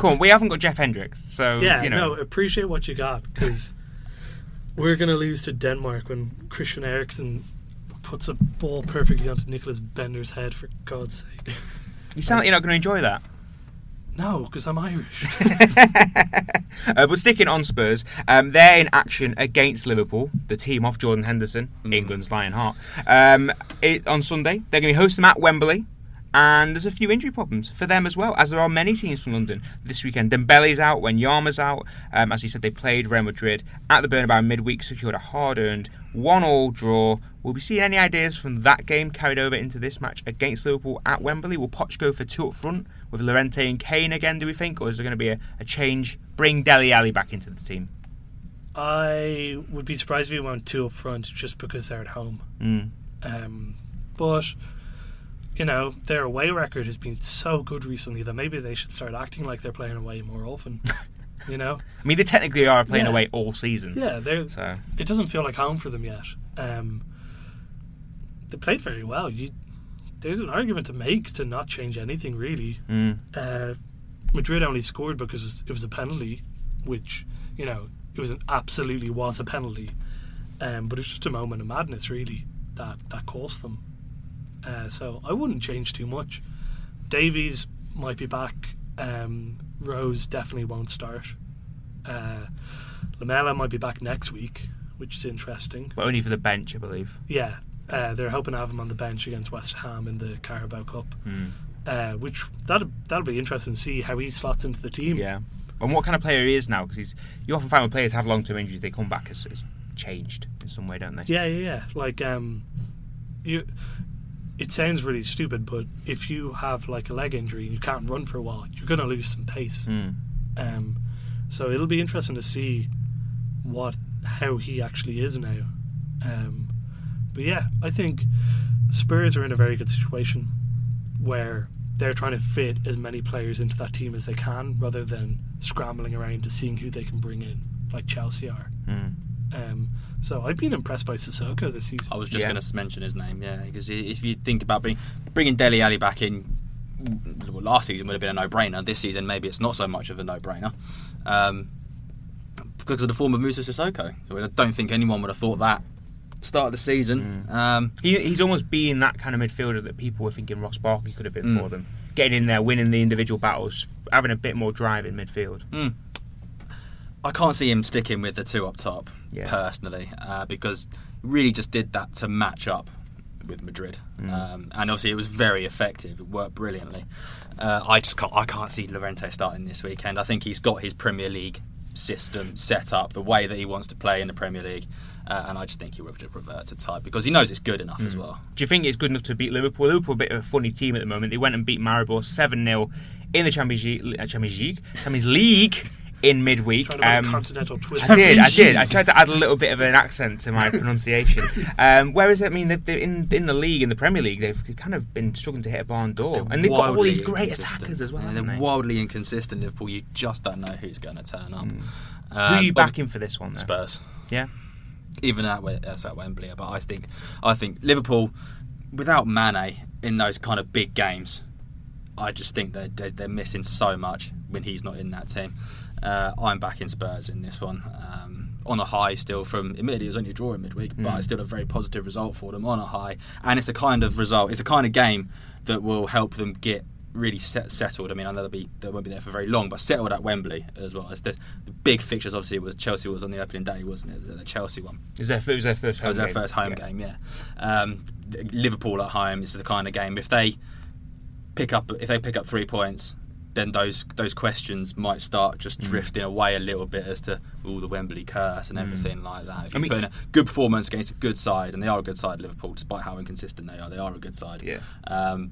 Come on, we haven't got Jeff Hendricks, so yeah, you know. no, appreciate what you got because we're gonna lose to Denmark when Christian Eriksen puts a ball perfectly onto Nicklas Bendtner's head. For God's sake, You sound like you're not going to enjoy that. no, because I'm Irish. uh, but sticking on Spurs, um, they're in action against Liverpool, the team of Jordan Henderson, England's Lionheart. Um, it, on Sunday, they're going to be hosting them at Wembley. And there's a few injury problems for them as well, as there are many teams from London this weekend. Dembele's out, Wanyama's out. Um, as we said, they played Real Madrid at the Bernabeu midweek, secured a hard-earned one-all draw. Will we see any ideas from that game carried over into this match against Liverpool at Wembley? Will Poch go for two up front with Llorente and Kane again? Do we think, or is there going to be a, a change? Bring Dele Alli back into the team. I would be surprised if he went two up front just because they're at home. Mm. Um, but you know their away record has been so good recently that maybe they should start acting like they're playing away more often. you know, I mean, they technically are playing Yeah. away all season. yeah, they're So it doesn't feel like home for them yet. Um, they played very well. You, there's an argument to make to not change anything really. mm. Uh, Madrid only scored because it was a penalty, which you know it was an absolutely was a penalty. Um, but it's just a moment of madness really that that cost them. Uh, so I wouldn't change too much. Davies might be back. Um, Rose definitely won't start. Uh, Lamela might be back next week, which is interesting. But only for the bench, I believe. Yeah, uh, they're hoping to have him on the bench against West Ham in the Carabao Cup, Mm. uh, which that'll that'll be interesting to see how he slots into the team. Yeah. And what kind of player he is now? Because he's you often find when players have long term injuries, they come back as, as changed in some way, don't they? Yeah, yeah, yeah. Like, um, you. It sounds really stupid, but if you have like a leg injury and you can't run for a while, you're going to lose some pace. Mm. Um, so it'll be interesting to see what how he actually is now. Um, but yeah, I think Spurs are in a very good situation where they're trying to fit as many players into that team as they can, rather than scrambling around to seeing who they can bring in, like Chelsea are. Mm. Um, so I've been impressed by Sissoko this season. I was just Yeah. going to mention his name, yeah, because if you think about bring, bringing Dele Alli back in, well, last season would have been a no-brainer. This season, maybe it's not so much of a no-brainer um, because of the form of Moussa Sissoko. I don't think anyone would have thought that start of the season. Um, He, he's almost being that kind of midfielder that people were thinking Ross Barkley could have been Mm. for them. Getting in there, winning the individual battles, having a bit more drive in midfield. mm. I can't see him sticking with the two up top Yeah. personally uh, because really just did that to match up with Madrid, Mm. um, and obviously it was very effective. It worked brilliantly. Uh, I just can't. I can't see Llorente starting this weekend. I think he's got his Premier League system set up the way that he wants to play in the Premier League, uh, and I just think he will just revert to type because he knows it's good enough as well. Do you think it's good enough to beat Liverpool? Liverpool are a bit of a funny team at the moment. They went and beat Maribor 7 0 in the Champions League, uh, Champions League, Champions League in midweek. Trying to Um, continental twist. I did, I did. I tried to add a little bit of an accent to my pronunciation. Um, whereas, I mean, they've, they're in in the league, in the Premier League, they've kind of been struggling to hit a barn door, They're and they've got all these great attackers as well. Yeah, they're they? wildly inconsistent. Liverpool, you just don't know who's going to turn up. Mm. Who Um, are you backing for this one? Though? Spurs. Yeah. even at that's at Wembley. But I think I think Liverpool, without Mane in those kind of big games, I just think they're they're, they're missing so much when he's not in that team. Uh, I'm back in Spurs in this one. Um, on a high still from admittedly it was only a draw in midweek but Mm. it's still a very positive result for them on a high and it's the kind of result it's the kind of game that will help them get really set, settled I mean I know they'll be they won't be there for very long but settled at Wembley as well it's the, big fixtures obviously it was Chelsea was on the opening day wasn't it the Chelsea one It was their, it was their first home was their game. first home Yeah. game, yeah. Um, Liverpool at home is the kind of game if they pick up if they pick up three points, then those those questions might start just Mm. drifting away a little bit as to all the Wembley curse and Mm. everything like that. If I mean- put in a good performance against a good side, and they are a good side, Liverpool, despite how inconsistent they are, they are a good side. Yeah. Um,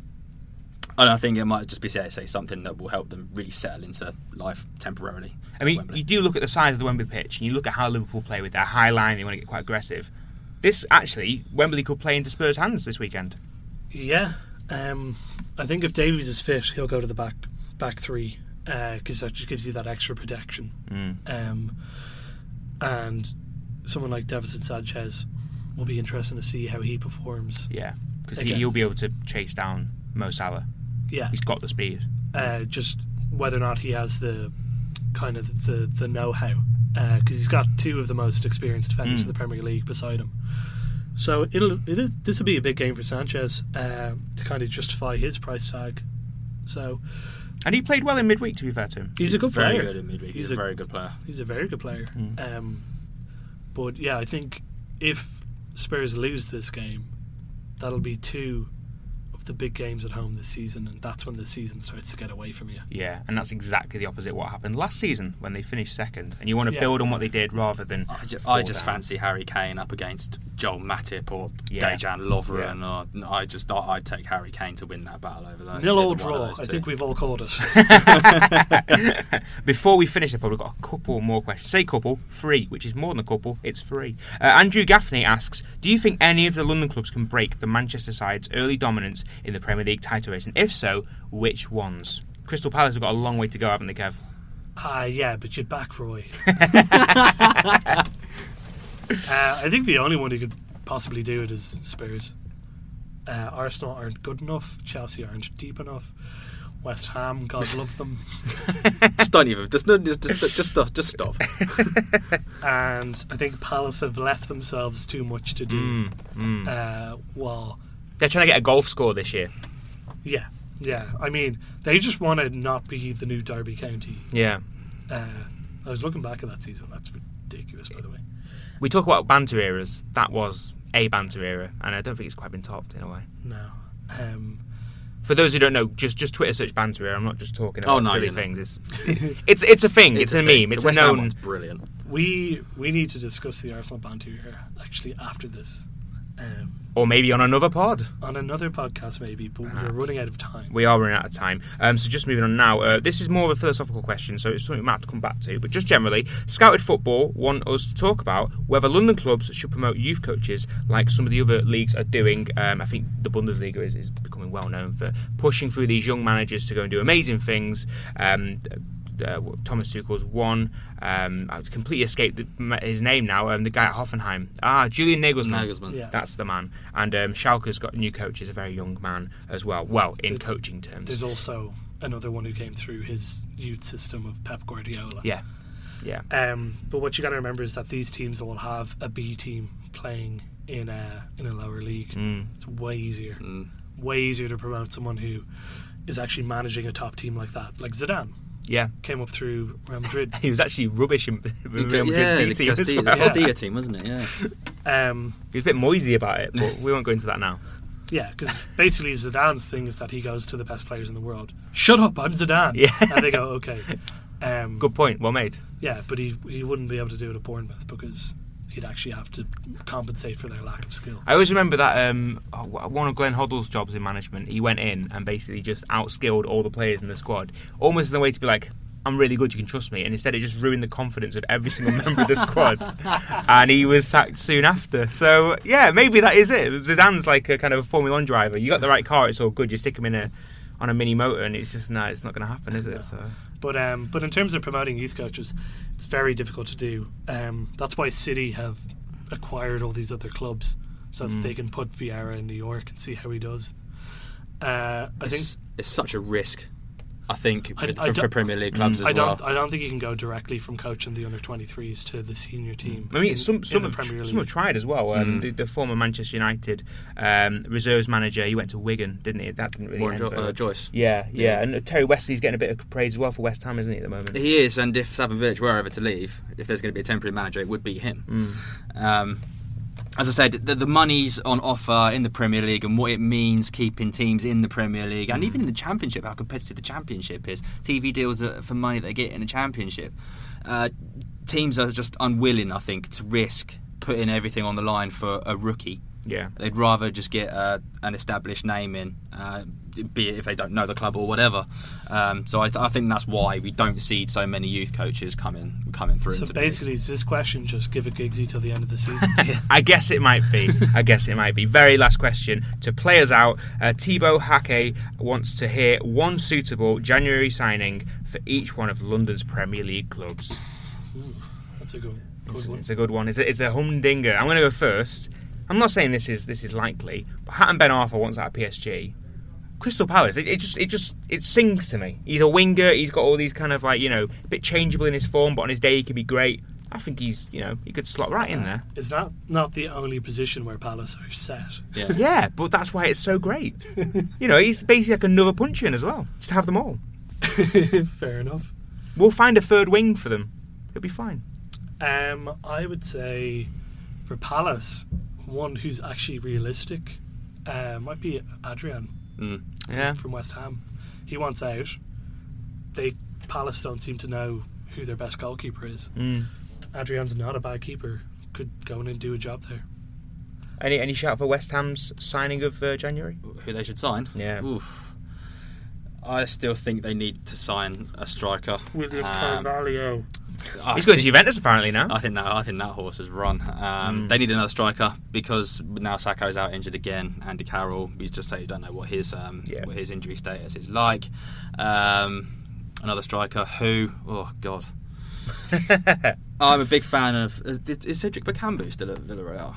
and I think it might just be say, say something that will help them really settle into life temporarily. I mean, Wembley. you do look at the size of the Wembley pitch, and you look at how Liverpool play with their high line. They want to get quite aggressive. This actually, Wembley could play into Spurs' hands this weekend. Yeah, um, I think if Davies is fit, he'll go to the back back three because that just gives you that extra protection. Mm. Um, and someone like Davinson Sanchez will be interesting to see how he performs. Yeah, because he, he'll be able to chase down Mo Salah. Yeah, He's got the speed. uh, just whether or not he has the kind of the the know how because he's got two of the most experienced defenders Mm. in the Premier League beside him. So it'll it is this will be a big game for Sanchez uh, to kind of justify his price tag. So And he played well in midweek, to be fair to him. he's a good very player. good in midweek. He's, He's a, a- very good player. He's a very good player. Mm. Um, but yeah, I think if Spurs lose this game, that'll be two of the big games at home this season, and that's when the season starts to get away from you. Yeah, and that's exactly the opposite of what happened last season when they finished second. And you want to Yeah. build on what they did rather than. I just, I just fancy Harry Kane up against Joel Matip or Yeah. Dejan Lovren. Or I just I- I'd take Harry Kane to win that battle over those. Nil all either one of draw. I think we've all called it. Before we finish the pod, we've got a couple more questions. Say couple, three, which is more than a couple, it's three. Uh, Andrew Gaffney asks Do you think any of the London clubs can break the Manchester side's early dominance in the Premier League title race? And if so, which ones? Crystal Palace have got a long way to go, haven't they, Kev? Ah, yeah, but you're back Roy. uh, I think the only one who could possibly do it is Spurs. Uh, Arsenal aren't good enough. Chelsea aren't deep enough. West Ham, God love them. just don't even just no, just just, just stop just stop. and I think Palace have left themselves too much to do. Mm, mm. Uh, well, They're trying to get a golf score this year. yeah, Yeah, I mean, they just want to not be the new Derby County. Yeah. Uh, I was looking back at that season. That's ridiculous, by the way. We talk about banter eras. That was a banter era, and I don't think it's quite been topped in a way. No. Um, For those who don't know, just just Twitter search banter era. I'm not just talking Oh, about no, silly things. It's it's it's a thing. It's, a, thing. meme. It's the a West Ham known. one's brilliant. we we need to discuss the Arsenal banter here actually after this. Um, Or maybe on another pod. on another podcast, maybe, but we're running out of time. We are running out of time. Um, so just moving on now. Uh, this is more of a philosophical question, so it's something we might have to come back to. But just generally, Scouted Football want us to talk about whether London clubs should promote youth coaches like some of the other leagues are doing. Um, I think the Bundesliga is, is becoming well known for pushing through these young managers to go and do amazing things. Um, uh, Thomas Tuchel's one. Um, I completely escaped the, his name now. Um, the guy at Hoffenheim. Ah, Julian Nagelsmann. Nagelsmann. Yeah. That's the man. And um, Schalke's got a new coach. Is a very young man as well. Well, in There- coaching terms. There's also another one who came through his youth system of Pep Guardiola. Yeah, yeah, Um, but what you got to remember is that these teams will have a B team playing in a in a lower league. mm. It's way easier, Mm. way easier to promote someone who is actually managing a top team like that. Like Zidane yeah. came up through Real Madrid. He was actually rubbish in Real Madrid the B team as Castilla, well. the Castilla team, wasn't it? Yeah. Um, He was a bit moisy about it, but we won't go into that now. yeah, because basically Zidane's thing is that he goes to the best players in the world. Shut up, I'm Zidane. Yeah. and they go okay. Um, Good point. Well made. Yeah, but he he wouldn't be able to do it at Bournemouth because he'd actually have to compensate for their lack of skill. I always remember that um, oh, one of Glenn Hoddle's jobs in management. He went in and basically just outskilled all the players in the squad, almost as a way to be like, "I'm really good. You can trust me." And instead, it just ruined the confidence of every single member of the squad. And he was sacked soon after. So yeah, maybe that is it. Zidane's like a kind of a Formula One driver. You got the right car, it's all good. You stick him in a on a mini motor, and it's just no, it's not going to happen, is it? So But um, but in terms of promoting youth coaches, it's very difficult to do. Um, that's why City have acquired all these other clubs so that Mm. they can put Vieira in New York and see how he does. Uh, I think It's, it's such a risk, I think, I- with- I for, Premier League clubs Mm. as I well. don't I don't think you can go directly from coaching the under 23s to the senior team. I mean, in- some in some the have, Premier some have tried as well. Um, Mm. the, the former Manchester United um, reserves manager, he went to Wigan, didn't he? That didn't really Warren end jo- uh, Joyce. Yeah, yeah, Yeah. and Terry Westley's getting a bit of praise as well for West Ham, isn't he, at the moment? He is, and if Slaven Bilic were ever to leave, if there's going to be a temporary manager, it would be him. Mm. Um, as I said, the, the money's on offer in the Premier League and what it means keeping teams in the Premier League and even in the Championship, how competitive the Championship is. TV deals are for money they get in the Championship. Uh, teams are just unwilling, I think, to risk putting everything on the line for a rookie. Yeah. They'd rather just get uh, an established name in, uh, be it if they don't know the club or whatever. Um, so I, th- I think that's why we don't see so many youth coaches coming coming through. So into basically, is this question just give a Giggsy till the end of the season? I guess it might be. I guess it might be. Very last question to play us out. Uh, Thibaut Hake wants to hear one suitable January signing for each one of London's Premier League clubs. That's a good, It's, one. it's a good one. It's a, it's a humdinger. I'm going to go first. I'm not saying this is this is likely, but Hatem Ben Arfa wants out of PSG. Crystal Palace. It, it just it just it sings to me. He's a winger. He's got all these kind of like you know a bit changeable in his form, but on his day he can be great. I think he's you know he could slot right in there. It's not not the only position where Palace are set. yeah. Yeah, but that's why it's so great. you know, he's basically like another puncher in as well. Just have them all. Fair enough. We'll find a third wing for them. It'll be fine. Um, I would say for Palace, one who's actually realistic uh, might be Adrian Mm. Yeah. from West Ham. He wants out. They Palace don't seem to know who their best goalkeeper is. Mm. Adrian's not a bad keeper. Could go in and do a job there. Any any shout for West Ham's signing of uh, January? Who they should sign? Yeah. Oof. I still think they need to sign a striker. William Um, Carvalho. He's going to Juventus apparently now. I think that I think that horse has run. Um, Mm. They need another striker because now Sakho's out injured again. Andy Carroll, we just say you don't know what his um, Yeah. what his injury status is like. Um, another striker who, oh god, I'm a big fan of. Is, is Cedric Bakambu still at Villarreal? Or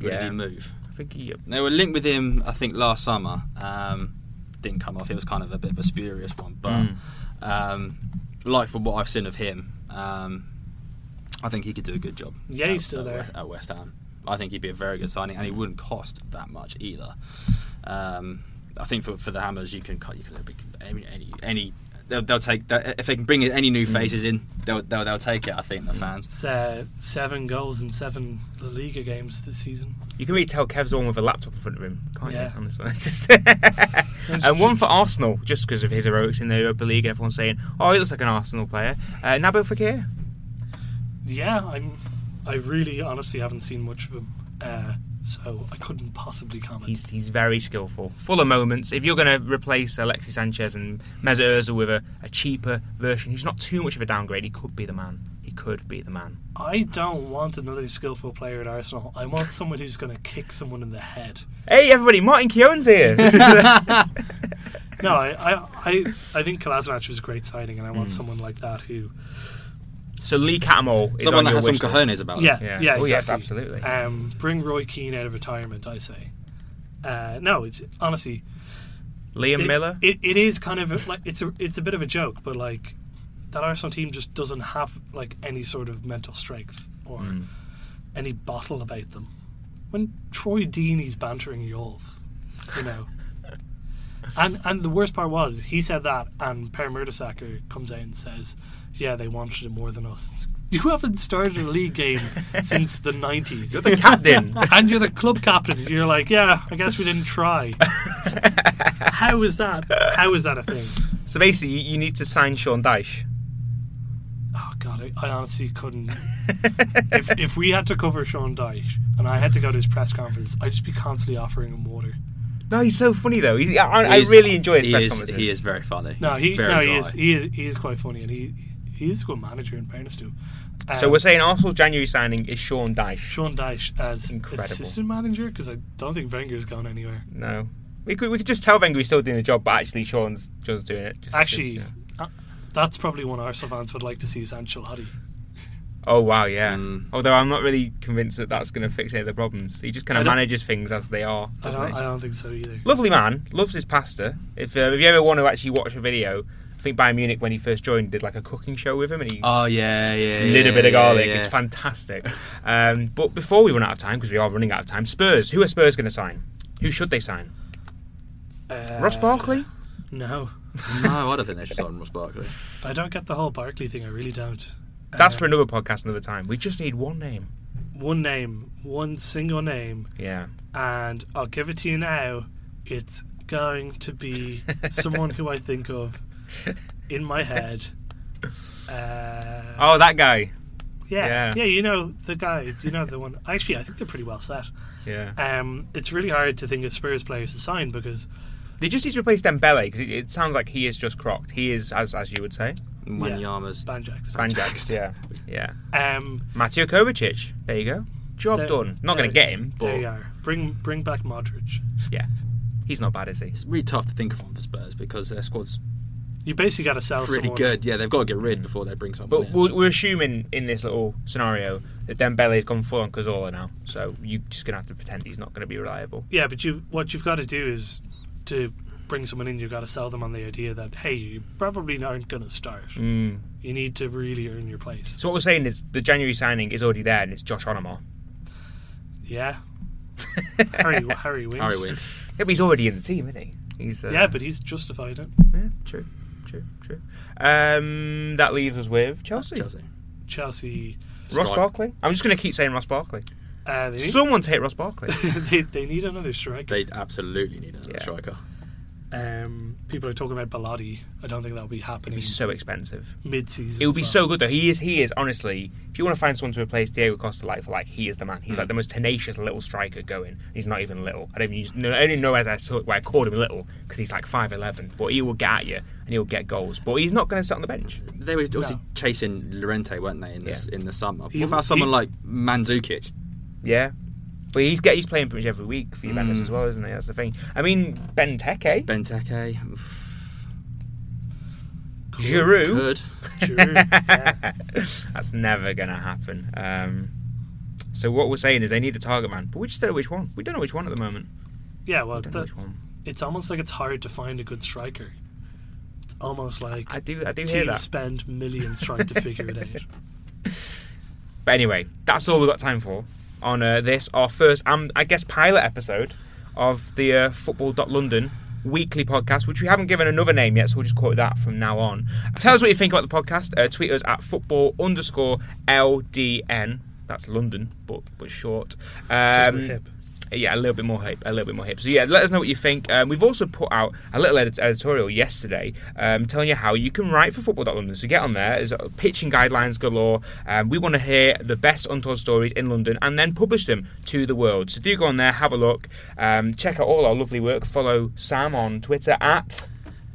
did Yeah. he move? I think he, They were linked with him, I think, last summer. Um, didn't come off. It was kind of a bit of a spurious one, but Mm. um, like from what I've seen of him, um, I think he could do a good job. Yeah, he's at- still there. At West Ham, I think he'd be a very good signing, and he wouldn't cost that much either. Um, I think for, for the Hammers, you can cut. You can any any. Any They'll, they'll take that if they can bring any new faces in. They'll, they'll they'll take it. I think the fans. It's uh, seven goals in seven La Liga games this season. You can really tell Kev's the one with a laptop in front of him, can't Yeah. you? On this one. Just- and one for Arsenal, just because of his heroics in the Europa League, and everyone's saying, "Oh, he looks like an Arsenal player." Uh, Nabil Fekir. Yeah, I'm. I really, honestly, haven't seen much of him, uh, so I couldn't possibly comment. He's he's very skillful, full of moments. If you're going to replace Alexis Sanchez and Mesut Ozil with a, a cheaper version, who's not too much of a downgrade, he could be the man. He could be the man. I don't want another skillful player at Arsenal. I want someone who's going to kick someone in the head. Hey, everybody! Martin Keown's here. This is a- No, I, I, I, I think Kolasinac was a great signing, and I want hmm. someone like that who. So Lee Cattermole is Someone on that your has some wish list. cojones about it. Yeah, Yeah. yeah, Oh, yeah, exactly. absolutely. Um, bring Roy Keane out of retirement, I say. Uh, no, it's honestly Liam it, Miller. It, it is kind of a, like it's a it's a bit of a joke, but like that Arsenal team just doesn't have like any sort of mental strength or Mm. any bottle about them. When Troy Deeney's bantering Yolf, you know. And and the worst part was he said that, and Per Mertesacker comes out and says, "Yeah, they wanted it more than us." It's- You haven't started a league game since the nineties. You're the captain. and you're the club captain. You're like, yeah, I guess we didn't try. How is that? How is that a thing? so basically, you, you need to sign Sean Dyche. Oh god, I, I honestly couldn't. if if we had to cover Sean Dyche and I had to go to his press conference, I'd just be constantly offering him water. No, he's so funny though. He's, I, I He is- really enjoy his press is, conferences. He is very funny. No, he very no he is he is he is quite funny and he he is a good manager in fairness to him. So Um, we're saying Arsenal's January signing is Sean Dyche. Sean Dyche as Incredible. assistant manager because I don't think Wenger's gone anywhere. No, we could we could just tell Wenger he's still doing the job, but actually Sean's just doing it. Just- Actually, just, yeah. uh, that's probably one Arsenal fans would like to see is Ancelotti. Oh wow, yeah. Mm. Although I'm not really convinced that that's going to fix any of the problems. He just kind of manages things as they are, I doesn't don't, he? I don't think so either. Lovely man, loves his pasta. If uh, if you ever want to actually watch a video, I think Bayern Munich when he first joined did like a cooking show with him, and he Oh yeah, yeah. a little yeah, bit of garlic. yeah, It's fantastic. Um, but before we run out of time, because we are running out of time, Spurs. Who are Spurs going to sign? Who should they sign? Uh, Ross Barkley? No, No, I don't think they should sign Ross Barkley. I don't get the whole Barkley thing. I really don't. That's Uh, for another podcast another time. We just need one name. one name, one single name, Yeah. and I'll give it to you now. It's going to be someone who I think of in my head. Uh, Oh, that guy. yeah, yeah. yeah, You know the guy. You know the one. Actually, I think they're pretty well set. Yeah. Um, it's really hard to think of Spurs players to sign because They just need to replace Dembele because it, it sounds like he is just crocked. He is, as as you would say, Wanyama's Banjax. Banjax. Yeah. Yeah. Um, Mateo Kovacic. There you go. Job There- done. Not going to get him, there but you are. Bring bring back Modric. yeah, he's not bad, is he? It's really tough to think of one for Spurs because their squad's You basically got to sell pretty someone. good. Yeah, they've got to get rid before they bring someone. But in. we're, we're assuming in this little scenario that Dembele's gone full on Cazorla now, so you're just going to have to pretend he's not going to be reliable. Yeah, but you what you've got to do is to bring someone in. You've got to sell them on the idea that hey, you probably aren't going to start. Mm. You need to really earn your place. So what we're saying is the January signing is already there, and it's Josh Onomah. Yeah, Harry Harry Winks. Harry Winks. Yeah, but he's already in the team, isn't he? He's uh, Yeah, but he's justified it. yeah, true, true, true. Um, that leaves us with Chelsea. Chelsea. Chelsea. Ross Barkley. I'm just going to keep saying Ross Barkley. Uh, they, need, Someone's hit Ross Barkley. they, they need another striker. They absolutely need another Yeah. striker. Um, people are talking about Belotti. I don't think that'll be It'd happening be so expensive. mid-season. It would be well. so good though. He is. He is honestly. If you want to find someone to replace Diego Costa like for like, he is the man. He's like the most tenacious little striker going. He's not even little. I don't even use, no, I don't know as I saw why I called him little because he's like five eleven. But he will get at you and he'll get goals. But he's not going to sit on the bench. They were obviously No. chasing Llorente, weren't they, in this Yeah. in the summer? He- what about someone he- like Mandzukic? Yeah. But he's get he's playing pretty much every week for Juventus Mm. as well, isn't he? That's the thing. I mean, Benteke, Benteke, Could- Giroud. good. Giroud, yeah. That's never going to happen. Um, so what we're saying is they need a target man, but we just don't know which one. We don't know which one at the moment. Yeah, well, We the, which one. it's almost like it's hard to find a good striker. It's almost like I do. I do hear that. spend millions trying to figure it out. But anyway, that's all we've got time for on uh, this, our first, um, I guess, pilot episode of the uh, Football London Weekly Podcast, which we haven't given another name yet, so we'll just call it that from now on. Tell us what you think about the podcast. Uh, tweet us at football underscore LDN. That's London, but but short. Um. Yeah, a little bit more hip, a little bit more hip. So yeah, let us know what you think. Um, we've also put out a little edit- editorial yesterday um, telling you how you can write for Football.London. So get on there. There's uh, pitching guidelines galore. Um, we want to hear the best untold stories in London and then publish them to the world. So do go on there, have a look, um, check out all our lovely work. Follow Sam on Twitter at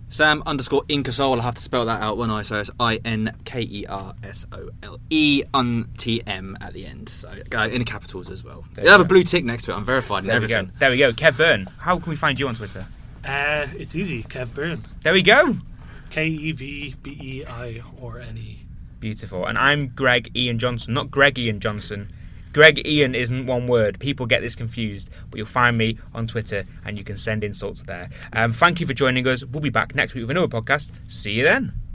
Sam underscore Inkersole. I'll have to spell that out when I say it's I N K E R S O L E on T M at the end. So in capitals as well. There You have you a blue tick next to it. I'm verified and there we go. everything. There we go. Kev Beirne. How can we find you on Twitter? Uh, it's easy. Kev Beirne. There we go. K E V B E I or N E. Beautiful. And I'm Greg Ian Johnson, not Greg Ian Johnson. Greg Ian isn't one word. People get this confused, but you'll find me on Twitter and you can send insults there. Um, thank you for joining us. We'll be back next week with another podcast. See you then.